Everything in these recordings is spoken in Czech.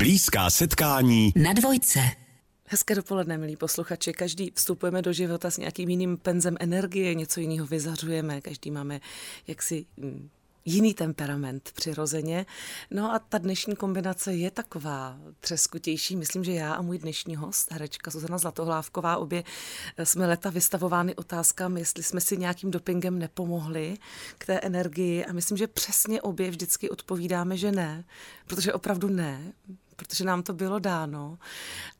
Blízká setkání na dvojce. Hezké dopoledne, milí posluchači. Každý vstupujeme do života s nějakým jiným penzem energie, něco jiného vyzařujeme, každý máme jaksi mm, jiný temperament přirozeně. No a ta dnešní kombinace je taková třeskutější. Myslím, že já a můj dnešní host, herečka Zuzana Zlatohlávková, obě jsme leta vystavovány otázkami, jestli jsme si nějakým dopingem nepomohli k té energii a myslím, že přesně obě vždycky odpovídáme, že ne, protože opravdu ne protože nám to bylo dáno.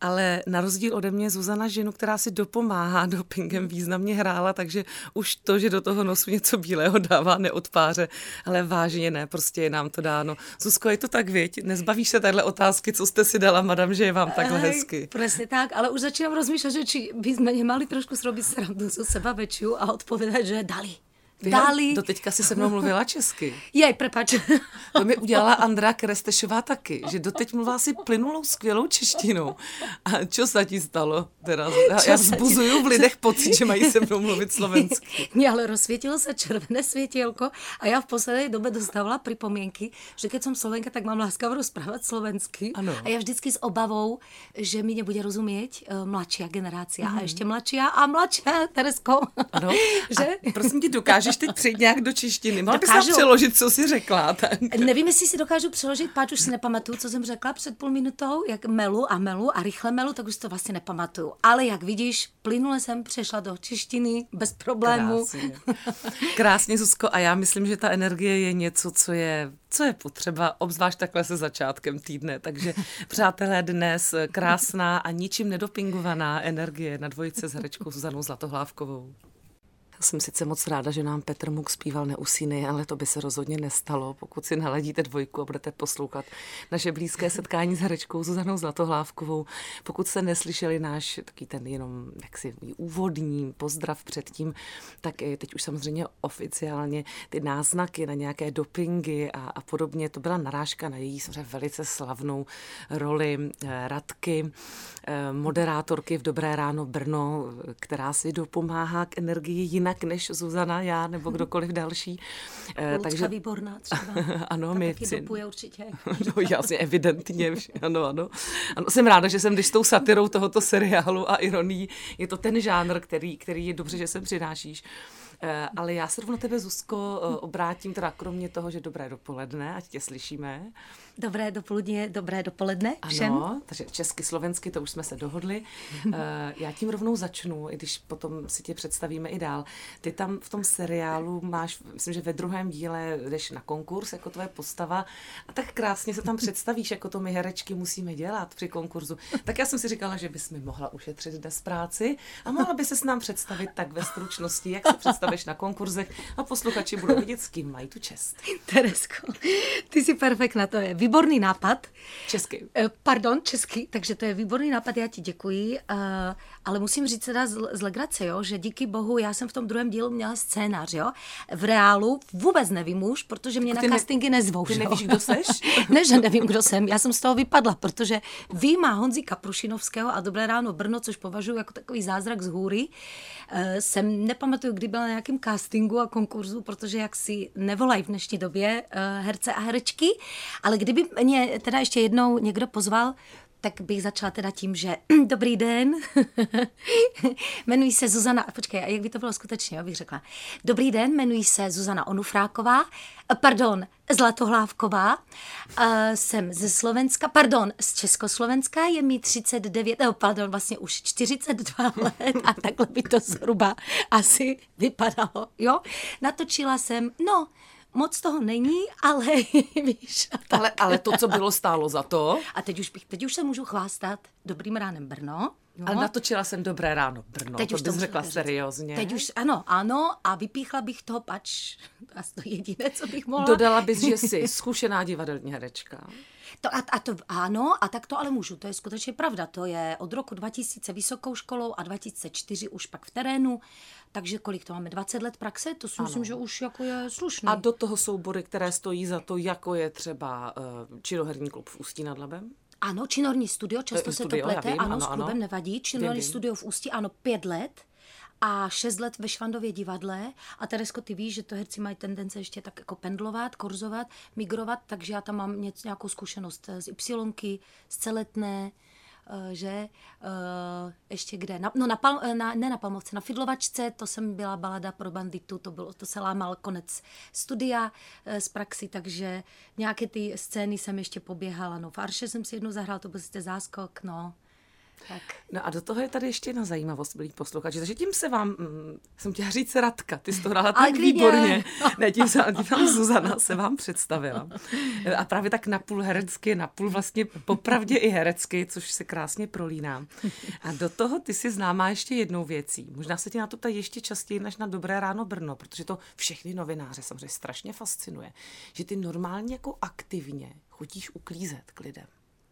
Ale na rozdíl ode mě Zuzana ženu, která si dopomáhá dopingem, významně hrála, takže už to, že do toho nosu něco bílého dává, neodpáře. Ale vážně ne, prostě je nám to dáno. Zuzko, je to tak, věď? Nezbavíš se tahle otázky, co jste si dala, madam, že je vám takhle hezky. Presne tak, ale už začínám rozmýšlet, že či by sme nemali trošku zrobiť srandu zo seba väčšiu a odpovedať, že dali. Ty Dali. Do teďka si se mnou mluvila česky. Jej, prepač. To mi udělala Andra Krestešová taky, že doteď mluvila si plynulou, skvělou češtinou. A čo se ti stalo teraz? Já, já vzbuzuju v lidech pocit, že mají se mnou mluvit slovensky. Nie, ale rozsvietilo sa červené svietielko a ja v poslednej dobe dostávala pripomienky, že keď som Slovenka, tak mám láskavo rozprávať slovensky. Ano. A ja vždycky s obavou, že mi nebude rozumieť uh, mladšia generácia Mhm. a ešte mladšia a mladšia, Teresko. Ano. že? A prosím tě, dokážeš teď přejít nějak do češtiny? Mohla bys Dokážu. přeložit, co jsi řekla? Tak. Nevím, jestli si dokážu přeložit, páč už si nepamatuju, co jsem řekla před půl minutou, jak melu a melu a rychle melu, tak už to vlastně nepamatuju. Ale jak vidíš, plynule jsem přešla do češtiny bez problému. Krásně. Krásně, Zuzko. A já myslím, že ta energie je něco, co je, co je potřeba, obzvlášť takhle se začátkem týdne. Takže, přátelé, dnes krásná a ničím nedopingovaná energie na dvojice s herečkou Zuzanou Zlatohlávkovou. Jsem sice moc ráda, že nám Petr Muk zpíval Neusíny, ale to by se rozhodně nestalo, pokud si naladíte dvojku a budete poslouchat naše blízké setkání s herečkou Zuzanou Zlatohlávkovou. Pokud jste neslyšeli náš taký ten jenom jaksi úvodní pozdrav předtím, tak teď už samozřejmě oficiálně ty náznaky na nějaké dopingy a, a podobně, to byla narážka na její samozřejmě velice slavnou roli eh, Radky, eh, moderátorky v Dobré ráno Brno, která si dopomáhá k energii jinak než Zuzana, já nebo kdokoliv další. Eh, Lucka výborná třeba. ano, Ta my taky si- dopuje určitě. No jasně, evidentně, ano, ano. ano. Jsem ráda, že jsem když s tou satirou tohoto seriálu a ironií, je to ten žánr, který, který je dobře, že se přinášíš. Eh, Ale já se rovno tebe, Zuzko, eh, obrátím teda kromě toho, že dobré dopoledne, ať tě slyšíme. Dobré dopoledne, dobré dopoledne všem. Ano, takže česky, slovensky, to už jsme se dohodli. Eh, Já tím rovnou začnu, i když potom si tě představíme i dál. Ty tam v tom seriálu máš, myslím, že ve druhém díle jdeš na konkurs jako tvoje postava a tak krásně se tam představíš, jako to my herečky musíme dělat při konkurzu. Tak já jsem si říkala, že bys mi mohla ušetřit dnes práci a mohla by se s nám představit tak ve stručnosti, jak se představíš na konkurzech a posluchači budou vidět, s kým mají tu čest. Teresko, ty jsi perfektná, to je výborný nápad. Česky. Eh, Pardon, česky, takže to je výborný nápad, já ti děkuji, eh, ale musím říct teda z, legrace, jo, že díky bohu já jsem v tom druhém dílu měla scénář, jo. V reálu vůbec nevím už, protože mě Ty na ne- castingy nezvou, ty nevíš, kdo seš? ne, že nevím, kdo jsem, já jsem z toho vypadla, protože výjima Honzi Kaprušinovského a Dobré ráno Brno, což považuji jako takový zázrak z hůry, eh, jsem nepamatuju, kdy byla na nějakém castingu a konkurzu, protože jak si nevolají v dnešní době herce a herečky, ale kdyby mě teda ještě jednou někdo pozval, tak bych začala teda tím, že dobrý den, jmenuji se Zuzana, počkej, a jak by to bylo skutečně, já bych řekla. Dobrý den, jmenuji se Zuzana Onufráková, eh, pardon, Zlatohlávková, eh, jsem ze Slovenska, pardon, z Československa, je mi 39, no, pardon, vlastně už 42 let a takhle by to zhruba asi vypadalo, jo. Natočila jsem, no, moc toho není, ale víš. a tak. Ale, ale to, co bylo, stálo za to. A teď už, bych, teď už se můžu chvástat Dobrým ránem Brno. Jo. Ale natočila jsem Dobré ráno Brno, Teď to už to bys můžu řekla říct. seriózně. Teď už, ano, ano, a vypíchla bych toho pač. To je asi to jediné, co bych mohla. Dodala bys, že jsi zkušená divadelní herečka. To, a, a to, ano, a tak to ale můžu, to je skutečně pravda. To je od roku 2000 vysokou školou a 2004 už pak v terénu. Takže kolik to máme? 20 let praxe? To si ano. myslím, že už jako je slušný. A do toho soubory, které stojí za to, jako je třeba uh, činoherní klub v Ústí nad Labem? Ano, činorní studio, často Eh, se studio, to já plete, vím, ano, ano, s klubem ano. nevadí. Vím. studio v Ústí, ano, pět let. a šest let ve Švandově divadle a Teresko, ty víš, že to herci mají tendence ještě tak jako pendlovat, korzovat, migrovat, takže já tam mám něco, nějakou zkušenost z Y, z Celetné, že eh, ještě kde, na, no na, pal, eh, na, ne na Palmovce, na Fidlovačce, to jsem byla balada pro banditu, to, bylo, to se lámal konec studia z praxi, takže nějaké ty scény jsem ještě poběhala, no v Arše jsem si jednou zahrála, to byl sice záskok, no, tak. No a do toho je tady ještě jedna zajímavost, milí posluchači. Takže tím se vám, mm, jsem chtěla říct Radka, ty jsi to hrála tak výborně. Ne, tím se tím vám Zuzana se vám představila. A právě tak napůl herecky, napůl vlastně popravdě i herecky, což se krásně prolíná. A do toho ty si známá ještě jednou věcí. Možná se ti na to ptají ještě častěji než na Dobré ráno Brno, protože to všechny novináře samozřejmě strašně fascinuje, že ty normálně jako aktivně chodíš uklízet k lidem.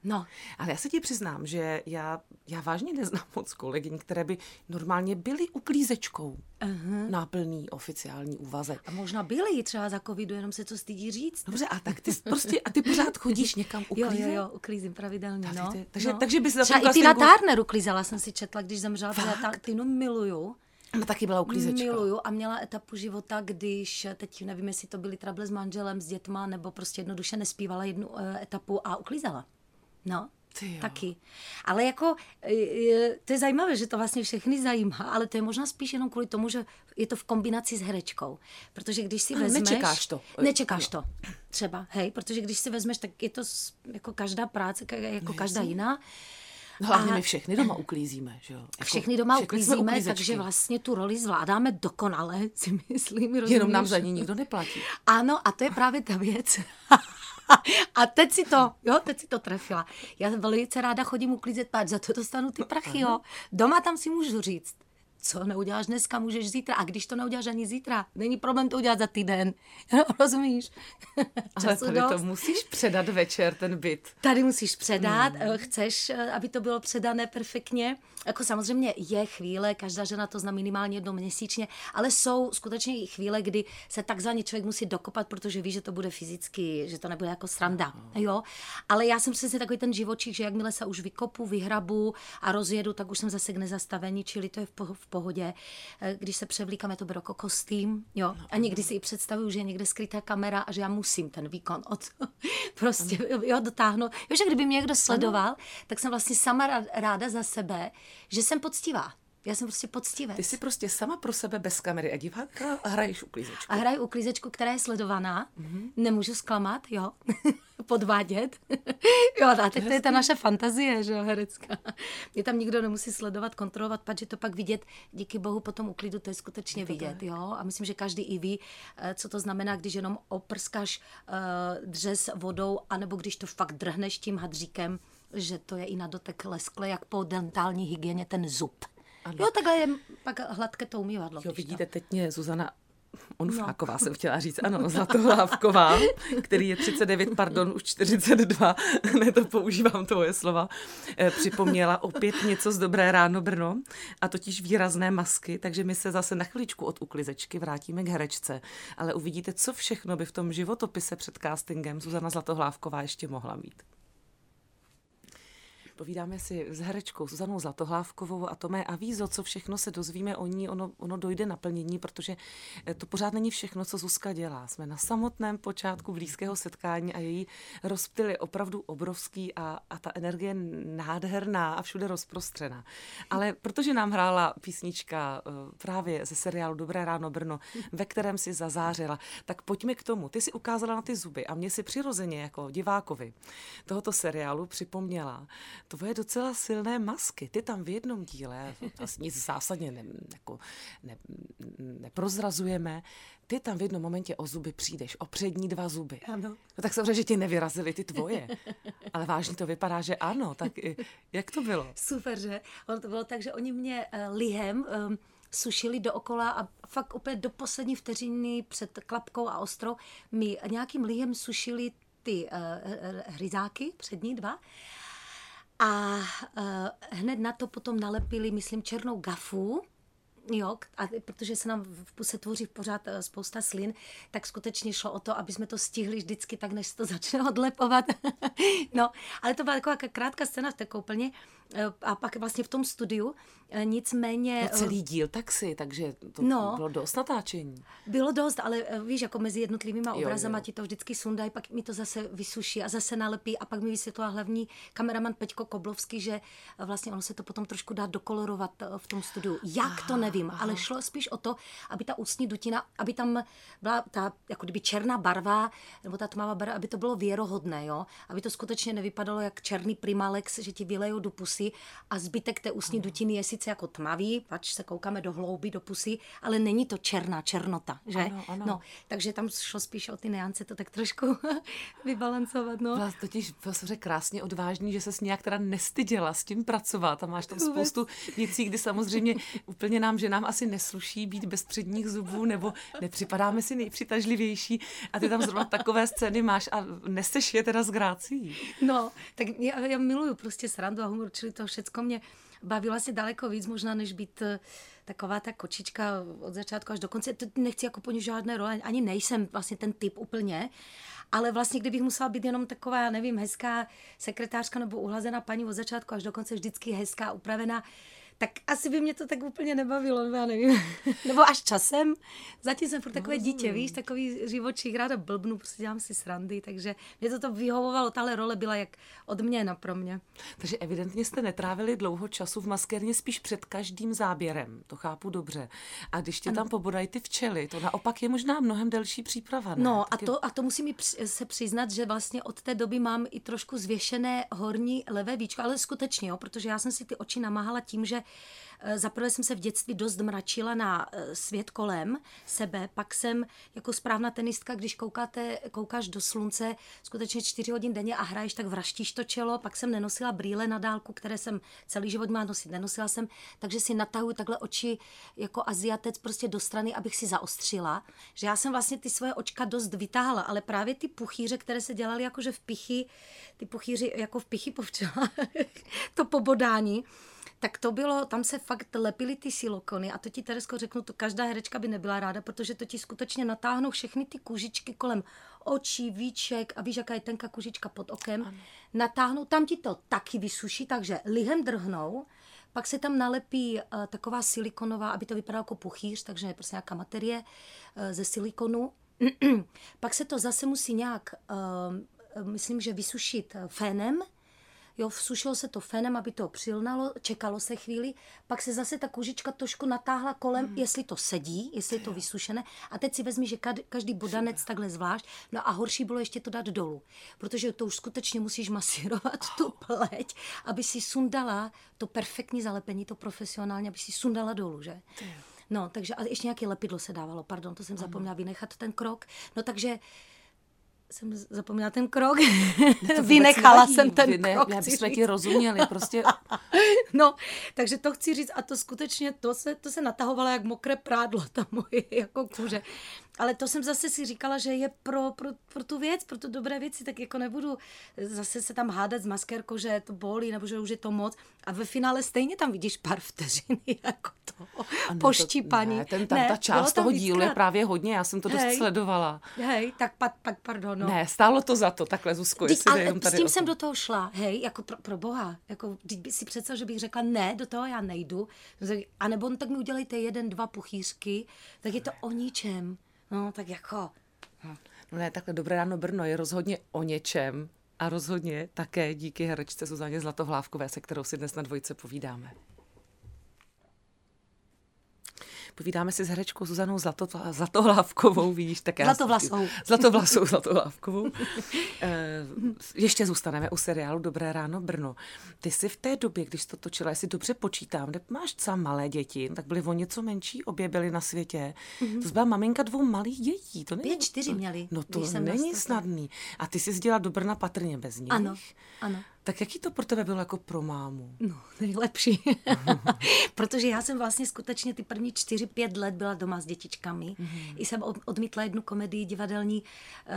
No. Ale já se ti přiznám, že já, já vážně neznám moc kolegyň, které by normálně byly uklízečkou uh-huh. na plný oficiální úvazek. A možná byly třeba za covidu, jenom se to stydí říct. Dobře, a tak ty prostě, a ty pořád chodíš někam uklízet? Jo, jo, jo, uklízím pravidelně, no. Ty, takže, no. takže bys za Třeba i ty na Turner uklízela, jsem si četla, když zemřela, ta, ty no miluju. Ona taky byla uklízečka. Miluju a měla etapu života, když, teď nevím, jestli to byly trable s manželem, s dětma, nebo prostě jednoduše nespívala jednu uh, etapu a uklízela. No, Taky. Ale jako, to je zajímavé, že to vlastně všechny zajímá, ale to je možná spíš jenom kvůli tomu, že je to v kombinaci s herečkou. Protože když si vezmeš... Nečekáš to. Nečekáš to. Třeba, hej, protože když si vezmeš, tak je to jako každá práce, jako no, každá jiná. No, hlavně a... my všechny doma uklízíme, že jo? Jako všechny doma všechny uklízíme, takže vlastně tu roli zvládáme dokonale, si myslím. Rozumíš? Jenom nám za ní nikdo neplatí. Ano, a to je právě ta věc. A teď si to, jo, teď si to trefila. Já velice ráda chodím uklízet páč, za to dostanu ty prachy, jo. Doma tam si můžu říct, co neuděláš dneska, můžeš zítra. A když to neuděláš ani zítra, není problém to udělat za týden. No, rozumíš? Ale tady dost. to musíš předat večer, ten byt. Tady musíš předat, hmm. Eh, chceš, eh, aby to bylo předané perfektně. Jako samozřejmě je chvíle, každá žena to zná minimálně jednou měsíčně, ale jsou skutečně i chvíle, kdy se takzvaně člověk musí dokopat, protože ví, že to bude fyzicky, že to nebude jako sranda. Hmm. Jo? Ale já jsem přesně takový ten živočík, že jakmile se už vykopu, vyhrabu a rozjedu, tak už jsem zase k nezastavení, čili to je v pohodě. Eh, když se převlíkám, je to beru jako kostým, jo. No, a někdy si i představuju, že je někde skrytá kamera a že já musím ten výkon od prostě jo, dotáhnout. Jo, že kdyby mě někdo sledoval, tak jsem vlastně sama ráda za sebe, že jsem poctivá. Já jsem prostě poctivec. Ty jsi prostě sama pro sebe bez kamery a diváka a hraješ uklízečku. A hraju uklízečku, která je sledovaná. Mm-hmm. Nemůžu zklamat, jo. Podvádět. jo, a tak to je ta naše fantazie, že jo, herecká. Mě tam nikdo nemusí sledovat, kontrolovat, protože to pak vidět, díky bohu po tom uklidu, to je skutečně je to vidět, tak. jo. A myslím, že každý i ví, eh, co to znamená, když jenom oprskáš uh, dřez vodou, anebo když to fakt drhneš tím hadříkem, že to je i na dotek leskle, jak po dentální hygieně ten zub. Ano. Jo, takhle je pak hladké to umývadlo. Jo, vidíte, teď mě Zuzana Onufáková no. jsem chtěla říct, ano, Zlatohlávková, který je 39, pardon, už 42, ne to používám tvoje slova, eh, připomněla opět něco z Dobré ráno Brno, a totiž výrazné masky, takže my se zase na chvíličku od uklizečky vrátíme k herečce, ale uvidíte, co všechno by v tom životopise před castingem Zuzana Zlatohlávková ještě mohla mít. Povídáme si s herečkou Zuzanou Zlatohlávkovou a to mé avízo, co všechno se dozvíme o ní, ono, ono dojde naplnění, protože eh, to pořád není všechno, co Zuzka dělá. Jsme na samotném počátku blízkého setkání a její rozptyl je opravdu obrovský a, a ta energie nádherná a všude rozprostřená. Ale protože nám hrála písnička eh, právě ze seriálu Dobré ráno Brno, ve kterém si zazářila, tak pojďme k tomu. Ty si ukázala na ty zuby a mě si přirozeně jako divákovi tohoto seriálu připomněla tvoje docela silné masky. Ty tam v jednom díle, asi nic zásadně ne, jako, ne, neprozrazujeme, ty tam v jednom momentě o zuby přijdeš, o přední dva zuby. Ano. No tak samozřejmě, že ti nevyrazily ty tvoje. Ale vážně to vypadá, že ano. Tak jak to bylo? Super, že? Ono to bylo tak, že oni mě uh, lihem um, sušili dookola a fakt úplně do poslední vteřiny před klapkou a ostrou mi nějakým lihem sušili ty uh, hryzáky, přední dva. A uh, hned na to potom nalepili, myslím, černou gafu, jo, a protože se nám v puse tvoří pořád eh, spousta slin, tak skutečně šlo o to, aby jsme to stihli vždycky tak, než se to začne odlepovat. no, ale to byla taková krátká scéna v té koupelně eh, a pak vlastně v tom studiu, eh, nicméně... No celý díl taxi, takže to no, bylo dost natáčení. Bylo dost, ale víš, jako mezi jednotlivými obrazama jo, jo. ti to vždycky sundají, pak mi to zase vysuší a zase nalepí a pak mi vysvětlila hlavní kameraman Peťko Koblovský, že vlastně ono se to potom trošku dá dokolorovat v tom studiu. Jak to nevím, aha. ale šlo spíš o to, aby ta ústní dutina, aby tam byla ta jako kdyby černá barva, nebo ta tmavá barva, aby to bylo věrohodné, jo? aby to skutečně nevypadalo jak černý primalex, že ti vylejou do pusy a zbytek té ústní dutiny je sice jako tmavý, pač se koukáme do hlouby, do pusy, ale není to černá černota, že? Ano, ano. No, takže tam šlo spíš o ty neance to tak trošku vybalancovat. No. Byla totiž profesoře krásně odvážný, že se s nějak teda nestyděla s tím pracovat a máš tam spoustu věcí, kdy samozřejmě úplně nám, že nám asi nesluší být bez předních zubů, nebo nepřipadáme si nejpřitažlivější a ty tam zrovna takové scény máš a neseš je teda z grácí. No, tak já, já miluju prostě srandu a humor, čili to všecko mě bavilo asi daleko víc možná, než být eh, taková ta kočička od začátku až do konce. To nechci jako po žádné role, ani nejsem vlastně ten typ úplně, ale vlastně kdybych musela být jenom taková, nevím, hezká sekretářka nebo uhlazená paní od začátku až do konce vždycky hezká, upravená, tak asi by mě to tak úplně nebavilo, já nevím. Nebo až časem. Zatím jsem pro takové no, dítě, víš, takový živočík, ráda blbnu, prostě dělám si srandy, takže mě to to vyhovovalo, tahle role byla jak odměna pro mě. Takže evidentně jste netrávili dlouho času v maskérně, spíš před každým záběrem, to chápu dobře. A když tě ano. tam pobodají ty včely, to naopak je možná mnohem delší příprava. Ne? No a to, a to musím se přiznat, že vlastně od té doby mám i trošku zvěšené horní levé víčko, ale skutečně, jo, protože já jsem si ty oči namáhala tím, že zaprvé jsem se v dětství dost mračila na eh, svět kolem sebe, pak jsem jako správná tenistka, když koukáte, koukáš do slunce skutečně čtyři hodin denně a hraješ, tak vraštíš to čelo, pak jsem nenosila brýle na dálku, které jsem celý život má nosit, nenosila jsem, takže si natahuji takhle oči jako aziatec prostě do strany, abych si zaostřila, že já jsem vlastně ty svoje očka dost vytáhala, ale právě ty puchýře, které se dělaly jakože v pichy, ty puchýři jako v pichy povčela, to pobodání, tak to bylo, tam se fakt lepily ty silikony a to ti Teresko řeknu, to každá herečka by nebyla ráda, protože to ti skutečně natáhnou všechny ty kůžičky kolem očí, víček a víš, jaká je tenká kůžička pod okem, ano. natáhnou, tam ti to taky vysuší, takže lihem drhnou, pak se tam nalepí uh, taková silikonová, aby to vypadalo jako puchýř, takže prostě nějaká materie uh, ze silikonu. pak se to zase musí nějak, uh, myslím, že vysušit fénem, Jo, vsušilo se to fenem, aby to přilnalo, čekalo se chvíli, pak se zase ta kůžička trošku natáhla kolem, hmm. jestli to sedí, jestli je to vysušené. A teď si vezmi, že každý bodanec takhle zvlášť. No a horší bylo ještě to dát dolů, protože to už skutečně musíš masírovat tu pleť, aby si sundala to perfektní zalepení, to profesionálně, aby si sundala dolů, že? No, takže a ještě nějaké lepidlo se dávalo, pardon, to jsem zapomněla vynechat ten krok. No takže jsem zapomněla ten krok. Vynechala jsem ten Vyne, krok. Já bychom ti rozuměli, prostě. no, takže to chci říct a to skutečně, to se, to se natahovalo jak mokré prádlo, ta moje jako kůže ale to jsem zase si říkala, že je pro, pro, pro tu věc, pro tu dobré věci, tak jako nebudu zase se tam hádat s maskérkou, že to bolí, nebo že už je to moc. A ve finále stejně tam vidíš pár vteřiny, jako to ano, poštípaní. To, ne, ten, tam, ne, ta část toho dílu je právě hodně, já jsem to dost hej, sledovala. Hej, tak pak, pak pardon. No. Ne, stálo to za to, takhle Zuzko, jestli ale jenom tady s tím jsem do toho šla, hej, jako pro, pro boha, jako když by si představil, že bych řekla, ne, do toho já nejdu, a nebo no, tak mi udělejte jeden, dva puchýřky, tak je to o ničem. No, tak jako... Hm. No ne, takhle Dobré ráno Brno je rozhodně o něčem a rozhodně také díky herečce Zuzaně Zlatohlávkové, se kterou si dnes na dvojce povídáme. Povídáme si s herečkou Zuzanou Zlato, Zlatohlávkovou, víš, tak já... Zlatovlasou. Zlatovlasou, Zlatohlávkovou. Eh, ještě zůstaneme u seriálu Dobré ráno Brno. Ty jsi v té době, když to točila, jestli dobře počítám, kde máš třeba malé děti, tak byly o něco menší, obě byly na světě. Mm-hmm. To byla maminka dvou malých dětí. To není, Pět, čtyři měli. No to není snadný. A ty jsi dělala do Brna patrně bez nich. Ano, ano. Tak jaký to pro tebe bylo jako pro mámu? No, nejlepší. Protože já jsem vlastně skutečně ty první čtyři, pět let byla doma s dětičkami. Mm-hmm. I jsem odmítla jednu komedii divadelní uh,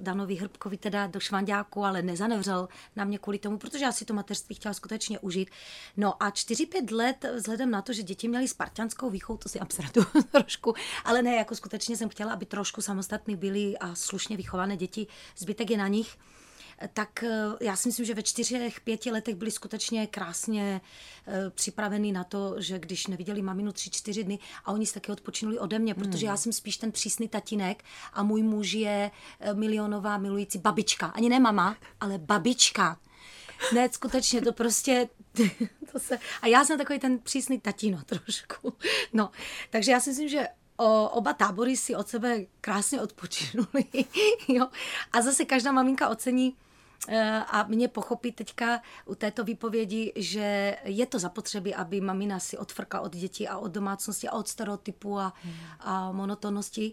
Danovi Hrbkovi teda do Švandáku, ale nezanevřel na mě kvůli tomu, protože já si to mateřství chtěla skutečně užít. No a čtyři, pět let, vzhledem na to, že děti měly spartianskou výchovu, to si abstratu trošku, ale ne, jako skutečně jsem chtěla, aby trošku samostatní byli a slušně vychované děti, zbytek je na nich tak eh, já si myslím, že ve čtyřech, pěti letech byli skutečně krásně eh, připraveni na to, že když neviděli maminu tři, čtyři dny a oni se taky odpočinuli ode mě, protože já hmm. jsem spíš ten přísný tatínek a můj muž je eh, milionová milující babička. Ani ne mama, ale babička. Ne, skutečně to prostě, to se, a já jsem takový ten přísný tatino trošku. No, takže já si myslím, že o, oba tábory si od sebe krásně odpočinuli. jo? A zase každá maminka ocení, a mě pochopí teďka u této výpovědi, že je to zapotřebí, aby mamina si odfrkla od dětí a od domácnosti a od stereotypu a, hmm. a monotonnosti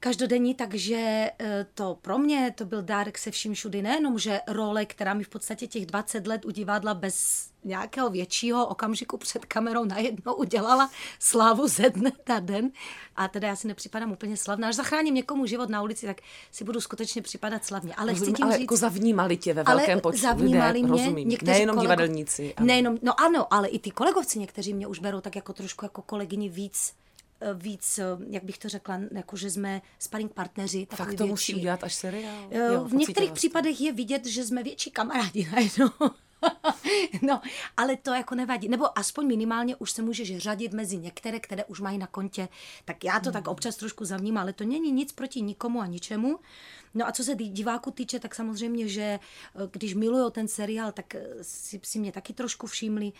každodenní, takže eh, to pro mě to byl dárek se vším všudy. Nejenom, že role, která mi v podstatě těch 20 let u divadla bez nějakého většího okamžiku před kamerou najednou udělala slávu ze dne na den. A teda já si nepřipadám úplně slavná. Až zachráním někomu život na ulici, tak si budu skutečně připadat slavně. Ale Rozumím, chci tím ale říct, jako zavnímali tě ve velkém počtu zavnímali lidé, mě, rozumím. Nejenom kolego, divadelníci. Ale... Nejenom, no ano, ale i ty kolegovci někteří mě už berou tak jako trošku jako kolegyni víc víc, eh, jak bych to řekla, jako že jsme sparring partneři. Fakt to větší. musí udělat až seriál? Eh, jo, v některých případech je vidět, že jsme větší kamarádi najednou. no, ale to jako nevadí. Nebo aspoň minimálně už se můžeš řadit mezi některé, které už mají na kontě. Tak já to hmm. tak občas trošku zavním, ale to není nic proti nikomu a ničemu. No a co se diváku týče, tak samozřejmě, že eh, když milují ten seriál, tak eh, si, si mě taky trošku všimli.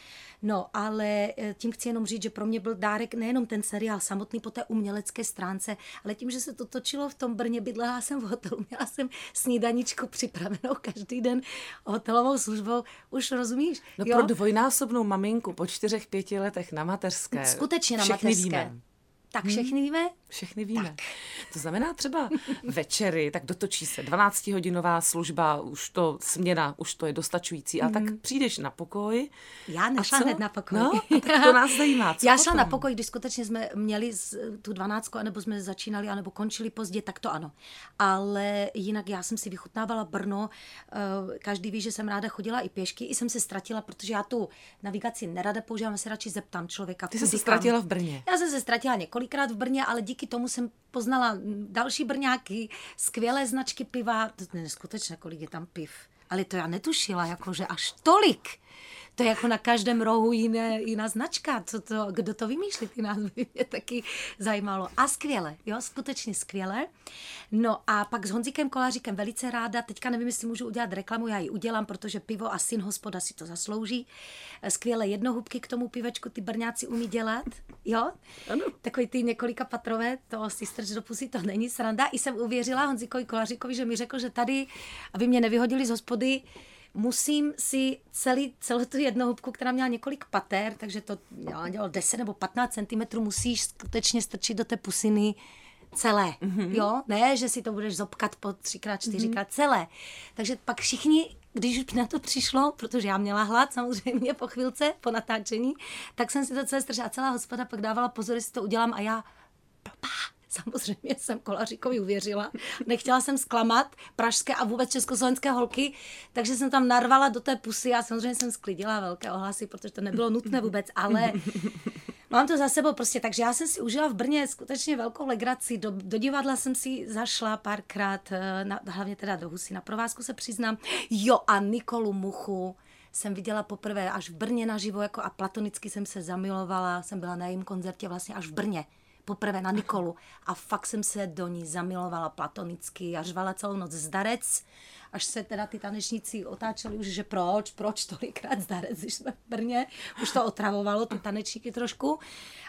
No, ale eh, tím chci jenom říct, že pro mě byl dárek nejenom ten seriál samotný po té umělecké stránce, ale tím, že se to točilo v tom Brně, bydlela jsem v hotelu, měla jsem snídaničku připravenou každý den hotelovou službou. Už rozumíš? No jo? pro dvojnásobnou maminku po čtyřech, pěti letech na mateřské. Skutečně na mateřské. Víme. Tak hmm. všechny víme? Všechny víme. Tak. To znamená třeba večery, tak dotočí se 12-hodinová služba, už to směna, už to je dostačující. A tak hmm. přijdeš na pokoj. Já nešla hned na pokoj. No, tak to nás zajímá. Co Já šla potom? na pokoj, když skutečně jsme měli tu 12, anebo jsme začínali, anebo končili pozdě, tak to ano. Ale jinak já jsem si vychutnávala Brno. Eh, každý ví, že jsem ráda chodila i pěšky. I jsem se ztratila, protože já tu navigaci nerada používám, se radši zeptám člověka. Ty jsi se ztratila v Brně. Já jsem se ztratila několik několikrát v Brně, ale díky tomu jsem poznala další brňáky, skvělé značky piva. To je neskutečné, kolik je tam piv. Ale to já netušila, jakože až tolik to je jako na každém rohu jiné, jiná značka. Co to, kdo to vymýšlí, ty názvy mě taky zajímalo. A skvěle, jo, skutečně skvěle. No a pak s Honzikem Koláříkem velice ráda, teďka nevím, jestli můžu udělat reklamu, já ji udělám, protože pivo a syn hospoda si to zaslouží. Skvěle jednohubky k tomu pivečku ty brňáci umí dělat, jo? Ano. Takový ty několika patrové, to si strč do pusy, to není sranda. I jsem uvěřila Honzikovi Koláříkovi, že mi řekl, že tady, aby mě nevyhodili z hospody, musím si celý, celou tu jednohubku, která měla několik pater, takže to dělalo 10 nebo 15 cm, musíš skutečně strčit do té pusiny celé, mm-hmm. jo? Ne, že si to budeš zopkat po třikrát, čtyřikrát, mm-hmm. celé. Takže pak všichni, když už na to přišlo, protože já měla hlad samozřejmě po chvilce, po natáčení, tak jsem si to celé strčila. Celá hospoda pak dávala pozor, jestli to udělám a já, Samozřejmě jsem Kolaříkovi uvěřila. Nechtěla jsem zklamat pražské a vůbec československé holky, takže jsem tam narvala do té pusy a samozřejmě jsem sklidila velké ohlasy, protože to nebylo nutné vůbec, ale mám to za sebou prostě, takže já jsem si užila v Brně skutečně velkou legraci. Do, do divadla jsem si zašla párkrát, eh, na, hlavně teda do Husy na provázku se přiznám. Jo a Nikolu Muchu jsem viděla poprvé až v Brně naživo jako a platonicky jsem se zamilovala, jsem byla na jejím koncertě vlastně až v Brně poprvé na Nikolu. A fakt jsem se do ní zamilovala platonicky a řvala celou noc. Zdarec, až se teda ty tanečníci otáčeli už, že proč, proč tolikrát zdarec, když jsme v Brně, už to otravovalo ty tanečníky trošku,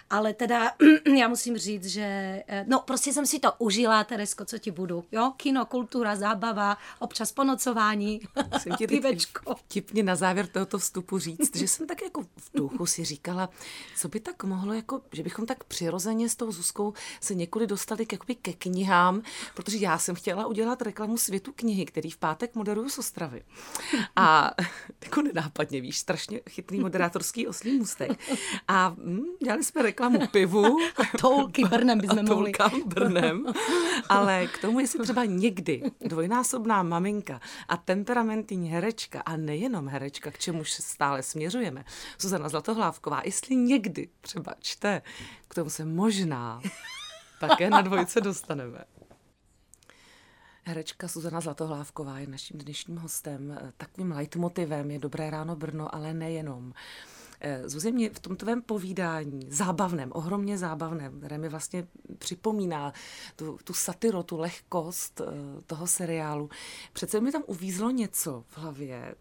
ale teda já musím říct, že eh, no prostě jsem si to užila, Teresko, co ti budu, jo, kino, kultura, zábava, občas ponocování, Musím ti pivečko. Vtipně na závěr tohoto vstupu říct, že jsem tak jako v duchu si říkala, co by tak mohlo, jako, že bychom tak přirozeně s tou Zuzkou se několik dostali k, jakoby ke knihám, protože já jsem chtěla udělat reklamu světu knihy, který v pátek moderuju z Ostravy. A jako nenápadně, víš, strašně chytrý moderátorský oslý můstek. A hm, dělali jsme reklamu pivu. A toulky Brnem bychom mohli. Brnem. Ale k tomu, jestli třeba někdy dvojnásobná maminka a temperamentní herečka, a nejenom herečka, k čemuž stále směřujeme, Zuzana Zlatohlávková, jestli někdy třeba čte, k tomu se možná také na dvojce dostaneme. Herečka Suzana Zlatohlávková je naším dnešním hostem. Takovým leitmotivem je Dobré ráno Brno, ale nejenom. Eh, Zuzi, mě v tom tvém povídání, zábavném, ohromně zábavném, které mi vlastně připomíná tu, tu satiru, tu lehkost eh, toho seriálu, přece mi tam uvízlo něco v hlavě,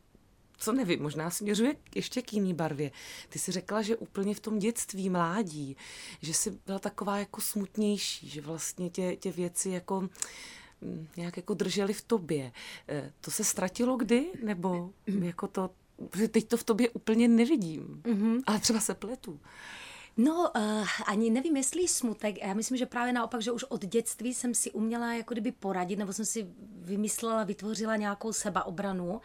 co nevím, možná směřuje ještě k jiný barvě. Ty si řekla, že úplně v tom dětství, mládí, že jsi byla taková jako smutnější, že vlastně tě, tě věci jako nějak jako drželi v tobě. Eh, to se ztratilo kdy? Nebo jako to, protože teď to v tobě úplně nevidím. Mm-hmm. Ale třeba se pletu. No, uh, ani nevím, jestli smutek. Já myslím, že právě naopak, že už od dětství jsem si uměla jako kdyby poradit, nebo jsem si vymyslela, vytvořila nějakou sebaobranu.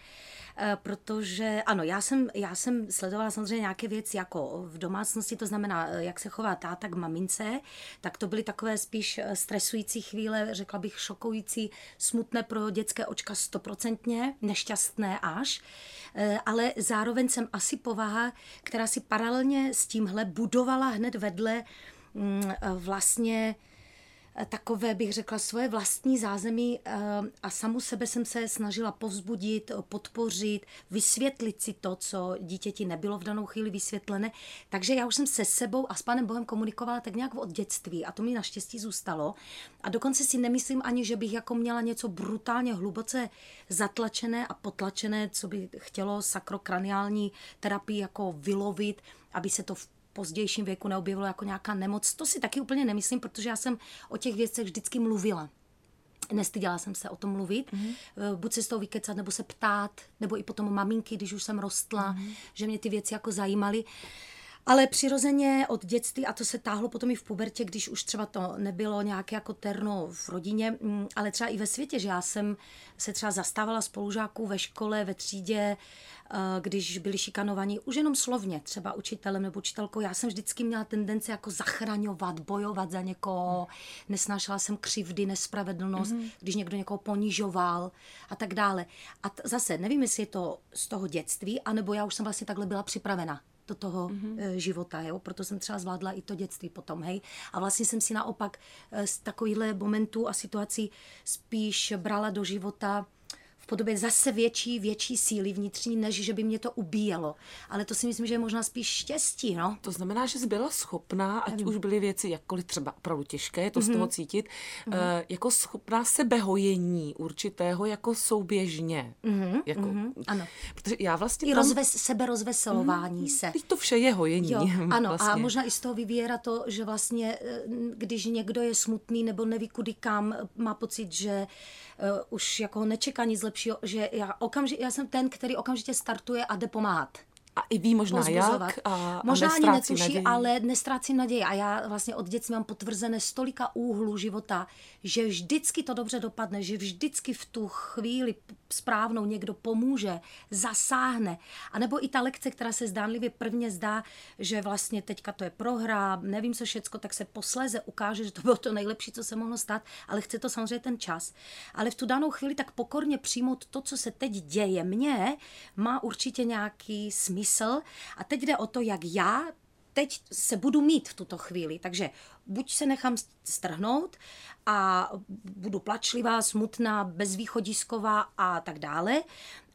Eh, protože ano, já jsem, já jsem sledovala samozřejmě nějaké věci jako v domácnosti, to znamená, eh, jak se chová táta k mamince, tak to byly takové spíš eh, stresující chvíle, řekla bych šokující, smutné pro dětské očka stoprocentně, nešťastné až, ale zároveň jsem asi povaha, která si paralelně s tímhle budovala hned vedle mm, vlastně takové, bych řekla, svoje vlastní zázemí eh, a samu sebe jsem se snažila povzbudit, podpořit, vysvětlit si to, co dítěti nebylo v danou chvíli vysvětlené. Takže já už jsem se sebou a s Panem Bohem komunikovala tak nějak od dětství a to mi naštěstí zůstalo. A dokonce si nemyslím ani, že bych jako měla něco brutálně hluboce zatlačené a potlačené, co by chtělo sakrokraniální terapii jako vylovit, aby se to v pozdějším věku neobjevilo jako nějaká nemoc. To si taky úplně nemyslím, protože já jsem o těch věcech vždycky mluvila. Nestyděla jsem se o tom mluvit, mm-hmm. buď se s tou vykecat, nebo se ptát, nebo i potom maminky, když už jsem rostla, mm-hmm. že mě ty věci jako zajímaly. Ale přirozeně od dětství, a to se táhlo potom i v pubertě, když už třeba to nebylo nějaké jako terno v rodině, mm, ale třeba i ve světě, že já jsem se třeba zastávala spolužáků ve škole, ve třídě, eh, když byli šikanovaní, už jenom slovně, třeba učitelem nebo učitelkou, já jsem vždycky měla tendenci jako zachraňovat, bojovat za někoho, nesnášela jsem křivdy, nespravedlnost, mm-hmm. když někdo někoho ponižoval a tak dále. A t- zase, nevím, jestli je to z toho dětství, anebo já už jsem vlastně takhle byla připravena do toho mm-hmm. života, jo? proto jsem třeba zvládla i to dětství potom, hej. A vlastně jsem si naopak eh, z takovýchhle momentů a situací spíš brala do života v podobě zase větší, větší síly vnitřní, než že by mě to ubíjelo. Ale to si myslím, že je možná spíš štěstí, no. To znamená, že jsi byla schopná, ať už byly věci jakkoliv třeba opravdu těžké, to mm-hmm. z toho mhm. cítit, mm-hmm. uh, jako schopná sebehojení určitého jako souběžně. Mm-hmm. Jako, mm-hmm. Ano. Protože já vlastně... I tam... rozves, seberozveselování mm-hmm. se. Teď to vše je hojení. Jo, ano, vlastně. a možná i z toho vyvíra to, že vlastně, eh, když někdo je smutný nebo neví kudy kam, má pocit, že uh, už jako nečeká nic lepšího, že já, okamži, já jsem ten, který okamžitě startuje a jde pomáhat. A i ví možná jak. A, možná a ani netuší, naději. ale nestrácím naději. A já vlastně od dětství mám potvrzené stolika úhlů života, že vždycky to dobře dopadne, že vždycky v tu chvíli správnou někdo pomůže, zasáhne. A nebo i ta lekce, která se zdánlivě prvně zdá, že vlastně teďka to je prohra, nevím co všecko, tak se posléze ukáže, že to bylo to nejlepší, co se mohlo stát, ale chce to samozřejmě ten čas. Ale v tu danou chvíli tak pokorně přijmout to, co se teď děje mně, má určitě nějaký smysl. A teď jde o to, jak já teď se budu mít v tuto chvíli. Takže buď se nechám strhnout a budu plačlivá, smutná, bezvýchodisková a tak dále,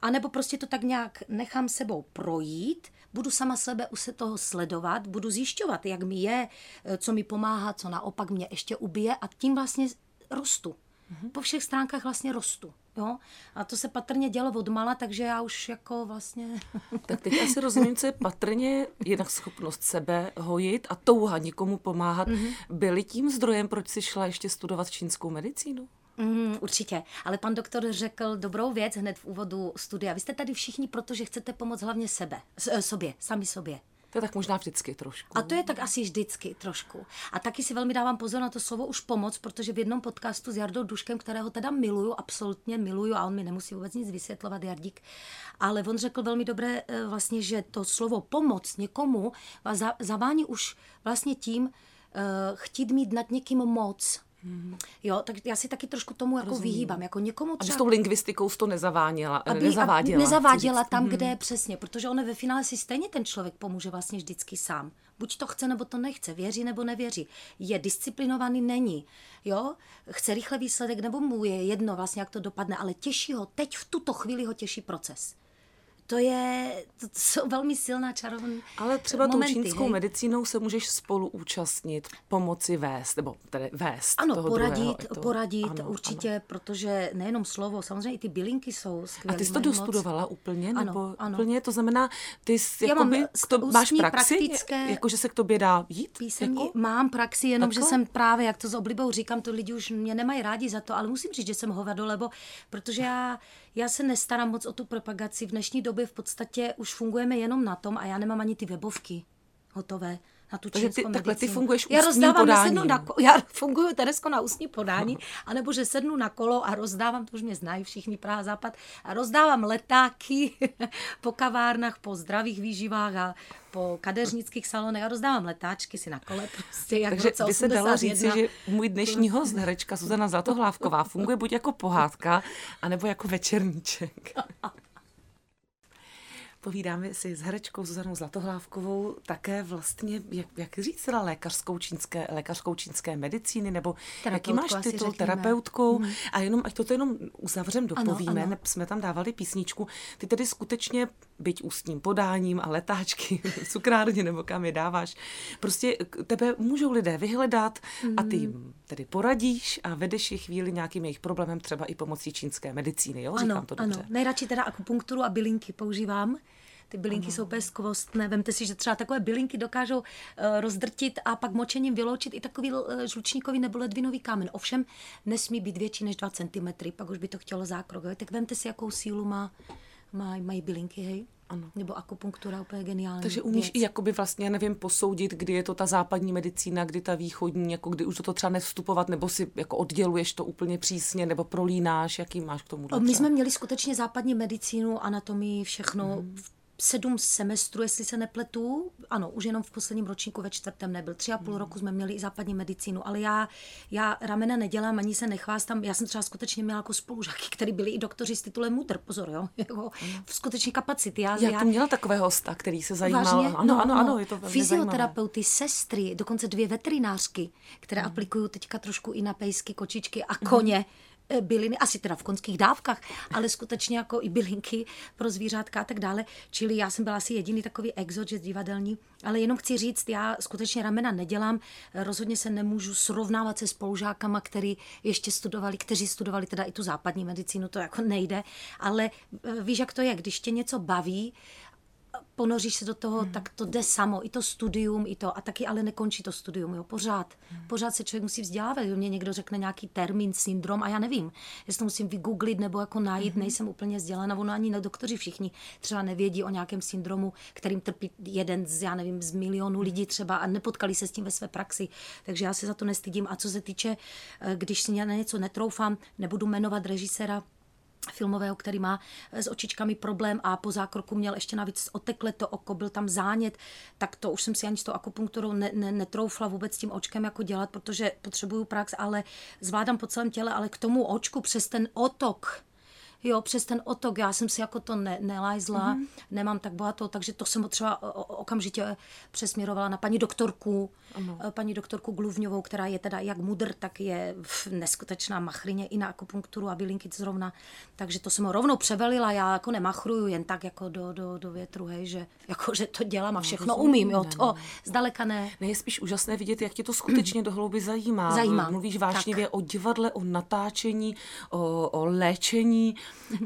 anebo prostě to tak nějak nechám sebou projít, budu sama sebe u se toho sledovat, budu zjišťovat, jak mi je, co mi pomáhá, co naopak mě ještě ubije a tím vlastně rostu. Mm-hmm. Po všech stránkách vlastně rostu. Jo? A to se patrně dělo od mala, takže já už jako vlastně... Tak teď asi rozumím, co je patrně jednak schopnost sebe hojit a touha někomu pomáhat. Mm-hmm. Byli tím zdrojem, proč si šla ještě studovat čínskou medicínu? Mm, určitě, ale pan doktor řekl dobrou věc hned v úvodu studia. Vy jste tady všichni, protože chcete pomoct hlavně sebe, sobě, sami sobě. To je tak možná vždycky trošku. A to je tak asi vždycky trošku. A taky si velmi dávám pozor na to slovo už pomoc, protože v jednom podcastu s Jardou Duškem, kterého teda miluju, absolutně miluju a on mi nemusí vůbec nic vysvětlovat, Jardík, ale on řekl velmi dobré eh, vlastně, že to slovo pomoc někomu vás za- zavání už vlastně tím uh, chtít mít nad někým moc. Jo, tak já si taky trošku tomu jako vyhýbám. Jako někomu Aby třeba... s tou lingvistikou to nezaváděla, aby, nezaváděla. aby nezaváděla tam, kde je přesně, protože ono ve finále si stejně ten člověk pomůže vlastně vždycky sám. Buď to chce, nebo to nechce, věří nebo nevěří. Je disciplinovaný, není. Jo? Chce rychle výsledek, nebo mu je jedno vlastně, jak to dopadne, ale těší ho, teď v tuto chvíli ho těší proces. To je, to, jsou velmi silná čarovná Ale třeba momenty, tou čínskou hej. medicínou se můžeš spolu účastnit, pomoci vést, nebo tedy vést Ano, toho poradit, druhého, to- poradit ano, určitě, Ano. protože nejenom slovo, samozřejmě i ty bylinky jsou A skvělé. ty jsi to mají moc. dostudovala úplně? Ano, nebo ano. Úplně, to znamená, ty jsi, Já mám jakoby, k to, máš praxi, praktické- jako že se k tobě dá jít? Písemní Jako? mám praxi, jenom že Takhle? jsem právě, jak to s oblibou říkám, to lidi už mě nemají rádi za to, ale musím říct, že jsem hovado, lebo protože já, já se nestarám moc o tu propagaci. V dnešní době v podstatě už fungujeme jenom na tom a já nemám ani ty webovky hotové na tu Takže ty- takhle ty funguješ já ústním rozdávám, já sednu na, já funguju Teresko na ústní podání, anebo že sednu na kolo a rozdávám, to už mě znají všichni Praha Západ, a rozdávám letáky po kavárnách, po zdravých výživách a po kadeřnických salonech a rozdávám letáčky si na kole prostě, jak Takže by se dalo říci, 81. že můj dnešní host, herečka Zuzana Zlatohlávková, funguje buď jako pohádka, anebo jako večerníček. Povídáme si s herečkou Zuzanou Zlatohlávkovou také vlastně, jak, jak říct, teda lékařskou čínské, lékařskou čínské medicíny, nebo jaký máš titul, terapeutkou. A jenom, ať toto jenom uzavřem, dopovíme, ano. ne, jsme tam dávali písničku, ty tedy skutečně, byť ústním podáním a letáčky v cukrárně nebo kam je dáváš, prostě tebe můžou lidé vyhledat a ty jim tedy poradíš a vedeš je chvíli nějakým jejich problémem, třeba i pomocí čínské medicíny, jo? Říkám ano, to dobře. ano. Nejradši teda akupunkturu a bylinky používám. Ty bylinky ano. jsou úplně skvostné. Vemte si, že třeba takové bylinky dokážou uh, rozdrtit a pak močením vyloučit i takový uh, žlučníkový nebo ledvinový kámen. Ovšem nesmí být větší než 2 cm, pak už by to chtělo zákrok. Jo? Tak vemte si, jakou sílu má, má, mají bylinky, hej? Ano. Nebo akupunktura, úplně geniální Takže umíš věc. i jakoby vlastně, nevím, posoudit, kdy je to ta západní medicína, kdy ta východní, jako kdy už do toho třeba nevstupovat, nebo si jako odděluješ to úplně přísně, nebo prolínáš, jaký máš k tomu? My jsme měli skutečně západní medicínu, anatomii, všechno. V sedm semestrů, jestli se nepletu. Ano, už jenom v posledním ročníku ve čtvrtém nebyl. Tři a půl Mhm. roku jsme měli i západní medicínu, ale já, já ramena nedělám, ani se nechvástám. Já jsem třeba skutečně měla jako spolužáky, který byli i doktoři s titulem mudr, pozor, jo, jako v skutečně kapacity. Já, Já, já měla takového hosta, který se zajímal. Vážně? Ano, no, ano, no. ano, je to velmi zajímavé. Fyzioterapeuty, sestry, dokonce dvě veterinářky, které hmm. aplikují teďka trošku i na pejsky, kočičky a koně. eh, byliny, asi teda v konských dávkách, ale skutečně jako i bylinky pro zvířátka a tak dále. Čili já jsem byla asi jediný takový exot, že divadelní, ale jenom chci říct, já skutečně ramena nedělám, rozhodně se nemůžu srovnávat se spolužákama, který ještě studovali, kteří studovali teda i tu západní medicínu, to jako nejde, ale eh, víš, jak to je, když tě něco baví, ponoříš se do toho, hmm. tak to jde samo, i to studium, i to, a taky ale nekončí to studium, jo, pořád. Hmm. Pořád se člověk musí vzdělávat, jo, mě někdo řekne nějaký termín, syndrom a já nevím, jestli to musím vygooglit nebo jako najít, hmm. nejsem úplně vzdělaná, ono ani na doktoři všichni třeba nevědí o nějakém syndromu, kterým trpí jeden z, já nevím, z milionů lidí třeba a nepotkali se s tím ve své praxi, takže já se za to nestydím a co se týče, eh, když si na něco netroufám, nebudu jmenovat režiséra, filmového, který má s očičkami problém a po zákroku měl ještě navíc otekle to oko, byl tam zánět, tak to už jsem si ani s tou akupunkturou ne, ne, netroufla vůbec tím očkem jako dělat, protože potřebuju prax, ale zvládám po celém těle, ale k tomu očku přes ten otok, Jo, přes ten otok, já jsem si jako to ne, nelajzla, mm-hmm. nemám tak bohatou, takže to jsem třeba okamžitě přesměrovala na paní doktorku, ano. paní doktorku Gluvňovou, která je teda jak mudr, tak je v neskutečná machrině i na akupunkturu a bylinky zrovna, takže to jsem ho rovnou převelila, já jako nemachruju jen tak jako do, do, do větru, hej, že, jako, že to dělám a všechno rozumím, umím, jo, to ne. zdaleka ne. Ne, je spíš úžasné vidět, jak tě to skutečně do hlouby zajímá. Zajímá, Mluvíš vášnivě o divadle, o natáčení, o, o léčení.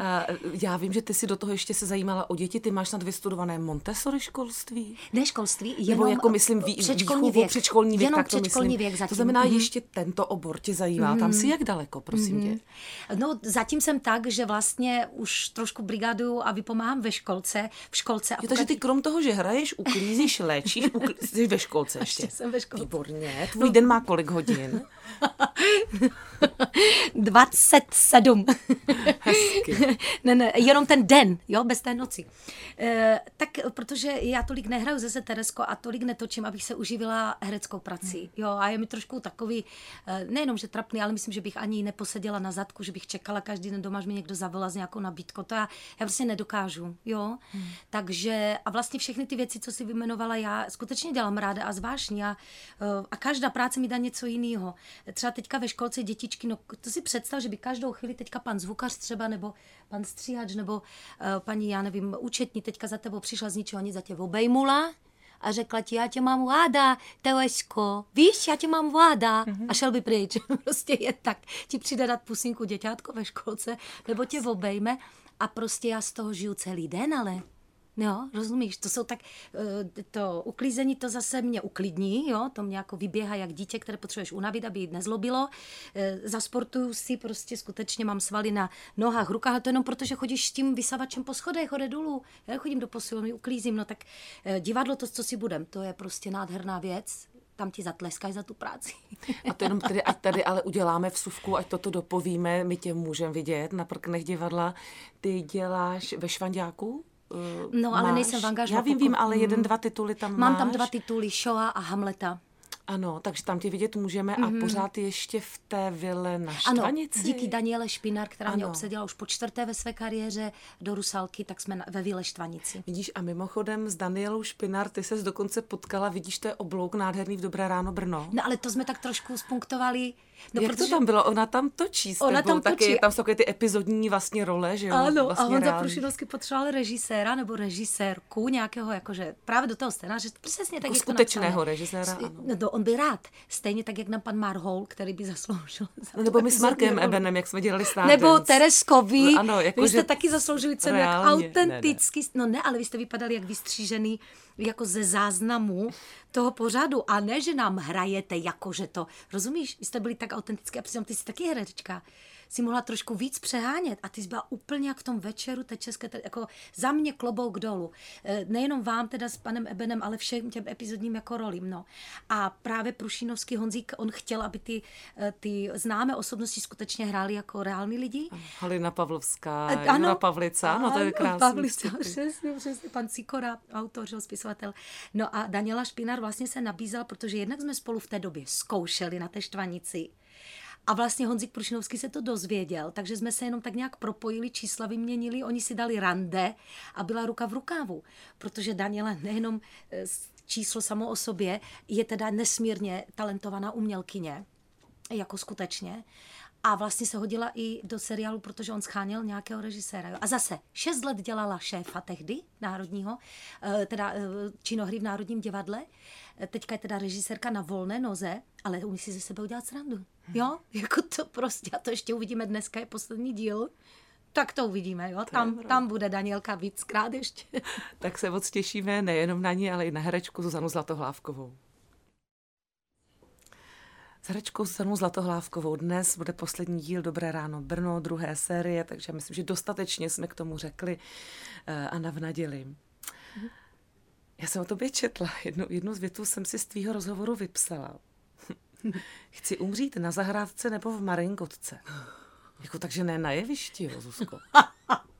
A já vím, že ty si do toho ještě se zajímala o děti. Ty máš snad vystudované Montessori školství? školství? Ne školství, jenom Nebo jako myslím vý, předškolní výchovu, věk. předškolní věk, jenom tak to předškolní myslím. věk zatím. To znamená, Mhm. ještě tento obor tě zajímá. Tam si jak daleko, prosím tě? No, zatím jsem tak, že vlastně už trošku brigádu a vypomáhám ve školce, v školce. A Jo, takže ty krom toho, že hraješ, uklízíš, léčíš, ukl... jsi ve školce ještě. Ještě jsem ve školce. Výborně. Tvůj den má kolik hodin? 27. Hezky. ne, ne, jenom ten den, jo, bez té noci. E, tak protože já tolik nehraju zase Teresko a tolik netočím, abych se uživila hereckou prací. Jo, a je mi trošku takový, e, nejenom, že trapný, ale myslím, že bych ani neposeděla na zadku, že bych čekala každý den doma, že mi někdo zavolá s nějakou nabídkou. To já, já prostě nedokážu, jo. Hmm. Takže a vlastně všechny ty věci, co si vymenovala, já skutečně dělám ráda a zvážně a, e, a každá práce mi dá něco jiného. Třeba teďka ve školce dětičky, no to si představ, že by každou chvíli teďka pan zvukař třeba, nebo pan stříhač, nebo uh, paní, já nevím, účetní teďka za tebou přišla z ničeho nic za tě obejmula a řekla ti, já tě mám ráda, Telesko, víš, já tě mám ráda mm-hmm. a šel by pryč. prostě je tak, ti přijde dát pusinku děťátko ve školce, nebo tě obejme a prostě já z toho žiju celý den, ale Jo, rozumíš, to jsou tak, eh, to uklízení to zase mě uklidní, jo, to mě jako vyběhá jak dítě, které potřebuješ unavit, aby nezlobilo. Eh, Zasportuju si, prostě skutečně mám svaly na nohách, rukách, a to jenom proto, že chodíš s tím vysavačem po schodech, hode dolů. Já chodím do posilovny, uklízím, no tak eh, divadlo to, co si budem, to je prostě nádherná věc, tam ti zatleskají za tu práci. A to jenom tedy, ať tady ale uděláme vsuvku, ať toto dopovíme, my tě můžeme vidět na prknech divadla. Ty děláš ve Švandáku? Eh, No, ale máš? nejsem v angažmá, Já vím, pokud- vím, ale jeden, dva tituly tam Mám máš. tam dva tituly, Shoah a Hamleta. Ano, takže tam tě vidět můžeme a pořád ještě v té vile na Ano, Štvanici. díky Daniele Špinar, která mě Ano. obsadila už po čtvrté ve své kariéře do Rusalky, tak jsme ve Vile Štvanici. Vidíš, a mimochodem s Danielou Špinar, ty ses dokonce potkala, vidíš, to je oblouk nádherný v Dobré ráno Brno. No ale to jsme tak trošku spunktovali. No, Jak to tam bylo? Ona tam točí s Ona tam taky, točí. tam jsou takové ty epizodní vlastně role, že jo? Ano, vlastně a Honza reální. Prušinovský potřeboval režiséra nebo režisérku nějakého, jakože právě do toho scénáře, přesně tak, Jako jak to skutečného napsané. režiséra, ano. No, to on by rád. Stejně tak, jak nám pan Marhol, který by zasloužil. za No, nebo my s Markem roli. Ebenem, jak jsme dělali Stardance. Nebo Tereskovi. No, ano, jako vy jste že taky zasloužili cenu, jak reálně, autenticky. No ne, ale vy jste vypadali jak vystřížený jako ze záznamu toho pořadu. A ne, že nám hrajete jako, že to. Rozumíš? Vy jste byli tak autenticky. A přitom ty jsi taky herečka. Si mohla trošku víc přehánět a ty jsi byla úplně jak v tom večeru té české, te- jako za mě klobouk dolů. E, Nejenom vám teda s panem Ebenem, ale všem těm epizodním jako rolím. No. A právě Prušinovský Honzík, on chtěl, aby ty, e, ty známé osobnosti skutečně hrály jako reální lidi. Halina Pavlovská, A- Jura Pavlica, no to je ano, krásný. Pavlica, přesně, přesně, pan Sikora, autor, spisovatel. No a Daniela Špinar vlastně se nabízel, protože jednak jsme spolu v té době zkoušeli na té štvanici. A vlastně Honzik Prušinovský se to dozvěděl, takže jsme se jenom tak nějak propojili, čísla vyměnili, oni si dali rande a byla ruka v rukávu, protože Daniela nejenom eh, číslo samo o sobě, je teda nesmírně talentovaná umělkyně, jako skutečně. A vlastně se hodila i do seriálu, protože on scháněl nějakého režiséra. Jo. A zase šest let dělala šéfa tehdy národního, eh, teda eh, činohry v Národním divadle. Eh, Teďka je teda režisérka na volné noze, ale umí si ze sebe udělat srandu. Jo, jako to prostě, a to ještě uvidíme dneska, je poslední díl. Tak to uvidíme, jo. Tam, tam bude Danielka víckrát ještě. Tak se moc těšíme nejenom na ní, ale i na herečku Zuzanu Zlatohlávkovou. S herečkou Zuzanou Zlatohlávkovou dnes bude poslední díl Dobré ráno Brno, druhé série, takže myslím, že dostatečně jsme k tomu řekli eh, a navnadili. Já jsem o tobě četla, jednu, jednu z větů jsem si z tvýho rozhovoru vypsala. Chci umřít na zahrádce nebo v Marinkotce. Jako takže ne na jevišti, Zuzko.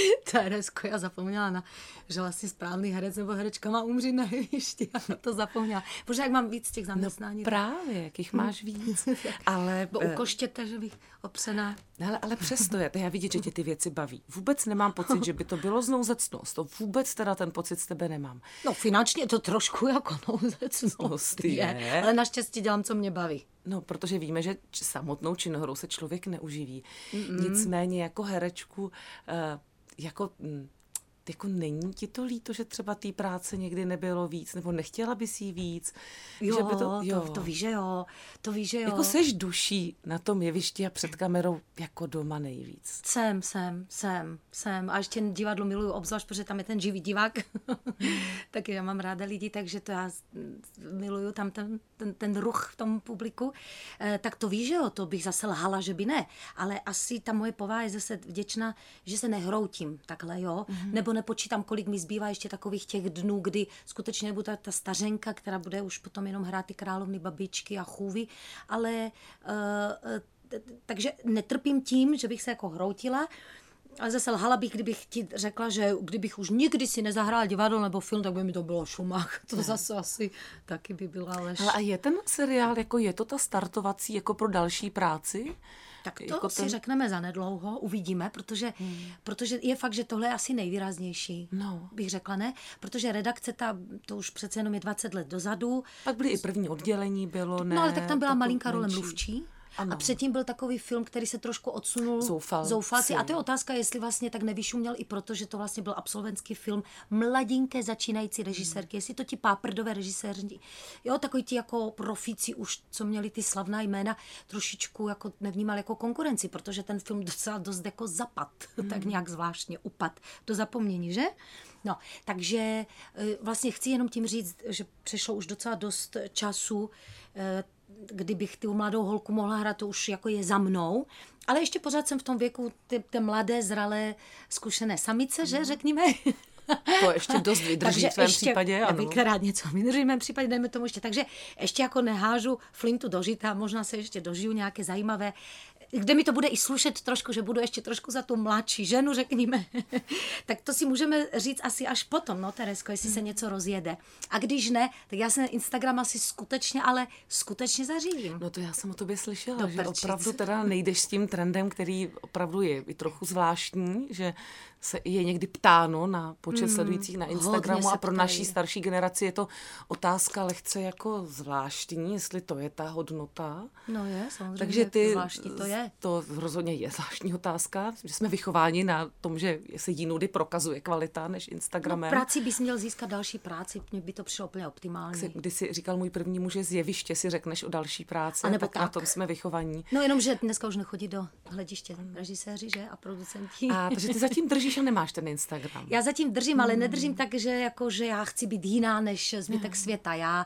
Teresko, já zapomněla na, že vlastně správný herec nebo herečka má umřít na jevišti. Já na to zapomněla. Protože jak mám víc těch zaměstnání. Právě, jakých máš víc. Ale, Bo eh, u koštěte, že bych opřená. ale, ale přesto je, já vidět, že tě ty věci baví. Vůbec nemám pocit, že by to bylo znouzecnost. To vůbec teda ten pocit z tebe nemám. No finančně to trošku jako nouzecnost Zlost je. Ale naštěstí dělám, co mě baví. No, protože víme, že samotnou činohrou se člověk neuživí. Mm-mm. Nicméně jako herečku, eh, jako mm, jako není ti to líto, že třeba té práce někdy nebylo víc, nebo nechtěla bys jí víc? Jo, že by to, jo. To, to víš, že jo, to víš, že jo. Jako seš duší na tom jevišti a před kamerou jako doma nejvíc. Jsem, jsem, jsem, jsem. A ještě divadlo miluju obzvlášť, protože tam je ten živý divák. tak já mám ráda lidi, takže to já miluju tam ten, ten, ten ruch v tom publiku. E, tak to víš, že jo, to bych zase lhala, že by ne. Ale asi ta moje povaha je zase vděčná, že se nehroutím takhle, jo. Mm-hmm. Nebo nepočítám, kolik mi zbývá ještě takových těch dnů, kdy skutečně nebudu ta, ta stařenka, která bude už potom jenom hrát ty královny, babičky a chůvy, ale uh, takže netrpím tím, že bych se jako hroutila, ale zase lhala bych, kdybych ti řekla, že kdybych už nikdy si nezahrála divadlo nebo film, tak by mi to bylo šumách. To ne. zase asi taky by byla lež. Ale a je ten seriál, jako je to ta startovací jako pro další práci? Tak to jako si ten... řekneme za nedlouho, uvidíme, protože, hmm. protože je fakt, že tohle je asi nejvýraznější, no. bych řekla, ne? Protože redakce, ta, to už přece jenom je 20 let dozadu. Pak byly i první oddělení, bylo, ne? No ale tak tam byla malinká role mluvčí. Ano. A předtím byl takový film, který se trošku odsunul Zoufal, zoufalci. A to je otázka, jestli vlastně tak nevyšuměl i proto, že to vlastně byl absolventský film mladinké začínající režisérky. Hmm. Jestli to ti páprdové režiséři, jo, takový ti jako profíci už, co měli ty slavná jména, trošičku jako nevnímal jako konkurenci, protože ten film docela dost jako zapad, hmm. tak nějak zvláštně upad do zapomnění, že? No, takže e, vlastně chci jenom tím říct, že přešlo už docela dost času e, kdybych tu mladou holku mohla hrát, to už jako je za mnou. Ale ještě pořád jsem v tom věku té mladé, zralé, zkušené samice, že mhm. řekněme. To ještě dost vydrží v tvém ještě, případě, ano. Já rád něco vydrží v mém případě, dejme tomu ještě. Takže ještě jako nehážu flintu do žita, možná se ještě dožiju nějaké zajímavé kde mi to bude i slušet trošku, že budu ještě trošku za tu mladší ženu, řekněme, tak to si můžeme říct asi až potom, no Teresko, jestli se hmm. něco rozjede. A když ne, tak já se na Instagram asi skutečně, ale skutečně zařídím. No to já jsem o tobě slyšela, Do že opravdu teda nejdeš s tím trendem, který opravdu je i trochu zvláštní, že se je někdy ptáno na počet mm, sledujících na Instagramu a pro naší starší generaci je to otázka lehce jako zvláštní, jestli to je ta hodnota. No je, samozřejmě, Takže ty, zvláštní to je. To rozhodně je zvláštní otázka, že jsme vychováni na tom, že se jinudy prokazuje kvalita než Instagramem. No, práci bys měl získat další práci, mně by to přišlo úplně optimální. Když si říkal můj první muž je zjeviště, si řekneš o další práci, a nebo tak, tak, na tom jsme vychovaní. No jenom, že dneska už nechodí do hlediště režiséři, že, a producenti. A takže ty zatím držíš držíš a nemáš ten Instagram. Já zatím držím, ale hmm. nedržím tak, že, jako, že já chci být jiná než zbytek hmm. světa. Já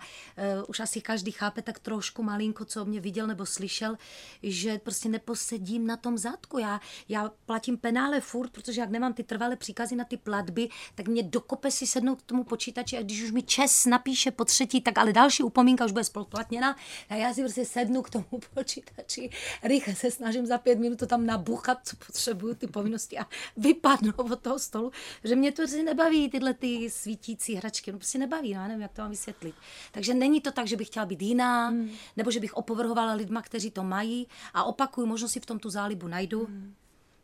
uh, už asi každý chápe tak trošku malinko, co mě viděl nebo slyšel, že prostě neposedím na tom zadku. Já, já platím penále furt, protože jak nemám ty trvalé příkazy na ty platby, tak mě dokope si sednout k tomu počítači a když už mi čes napíše po třetí, tak ale další upomínka už bude spoluplatněna a já si prostě sednu k tomu počítači, rychle se snažím za pět minut to tam nabuchat, co potřebuju, ty povinnosti a vypadnu od toho stolu, že mě to prostě nebaví tyhle ty svítící hračky, no prostě nebaví, no, já nevím, jak to mám vysvětlit. Takže není to tak, že bych chtěla být jiná, hmm. nebo že bych opovrhovala lidma, kteří to mají a opakuju, možná si v tom tu zálibu najdu. Hmm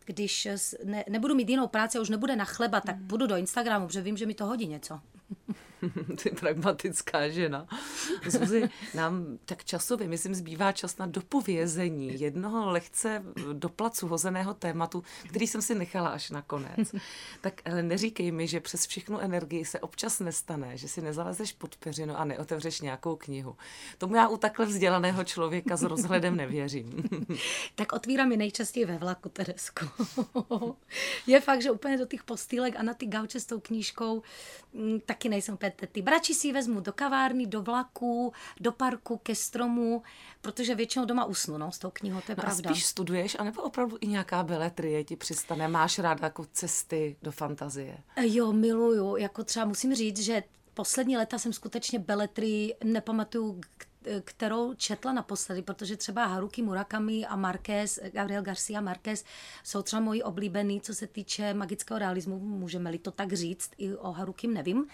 když ne, nebudu mít jinou práci a už nebude na chleba, tak hmm. půjdu do Instagramu, protože vím, že mi to hodí něco. Ty pragmatická žena. Zuzi, nám tak časově, myslím, zbývá čas na dopovězení jednoho lehce do placu hozeného tématu, který jsem si nechala až na konec. Tak ale neříkej mi, že přes všechnu energii se občas nestane, že si nezalezeš pod peřinu a neotevřeš nějakou knihu. Tomu já u takhle vzdělaného člověka s rozhledem nevěřím. tak otvírám je nejčastěji ve vlaku, Teresko. Je fakt, že úplně do těch postýlek a na ty gauče s tou knížkou mm, taky nejsem úplně ty brači si vezmu do kavárny, do vlaku, do parku, ke stromu, protože většinou doma usnu, no, s tou knihou, to je no pravda. A spíš studuješ, anebo opravdu i nějaká beletrie ti přistane? Máš ráda jako cesty do fantazie? Jo, miluju, jako třeba musím říct, že poslední léta jsem skutečně beletry nepamatuju, kterou četla naposledy, protože třeba Haruki Murakami a Marquez, Gabriel Garcia Marquez jsou třeba moji oblíbený, co se týče magického realismu, můžeme-li to tak říct, i o Harukim nevím,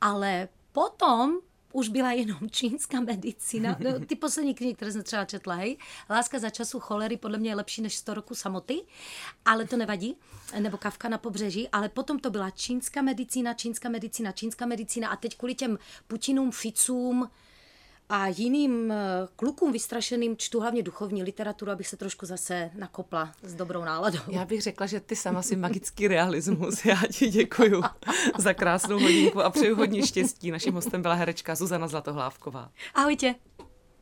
ale potom už byla jenom čínská medicína. No, ty poslední knihy, které jsem třeba četla, hej, Láska za času cholery podle mě je lepší než 100 roku samoty, ale to nevadí, nebo Kavka na pobřeží, ale potom to byla čínská medicína, čínská medicína, čínská medicína a teď kvůli těm Putinům, Ficům, A jiným eh, klukům vystrašeným čtu hlavně duchovní literaturu, abych se trošku zase nakopla s dobrou náladou. Já bych řekla, že ty sama si magický realismus. Já ti děkuji za krásnou hodinku a přeju hodně štěstí. Naším hostem byla herečka Zuzana Zlatohlávková. Ahojte.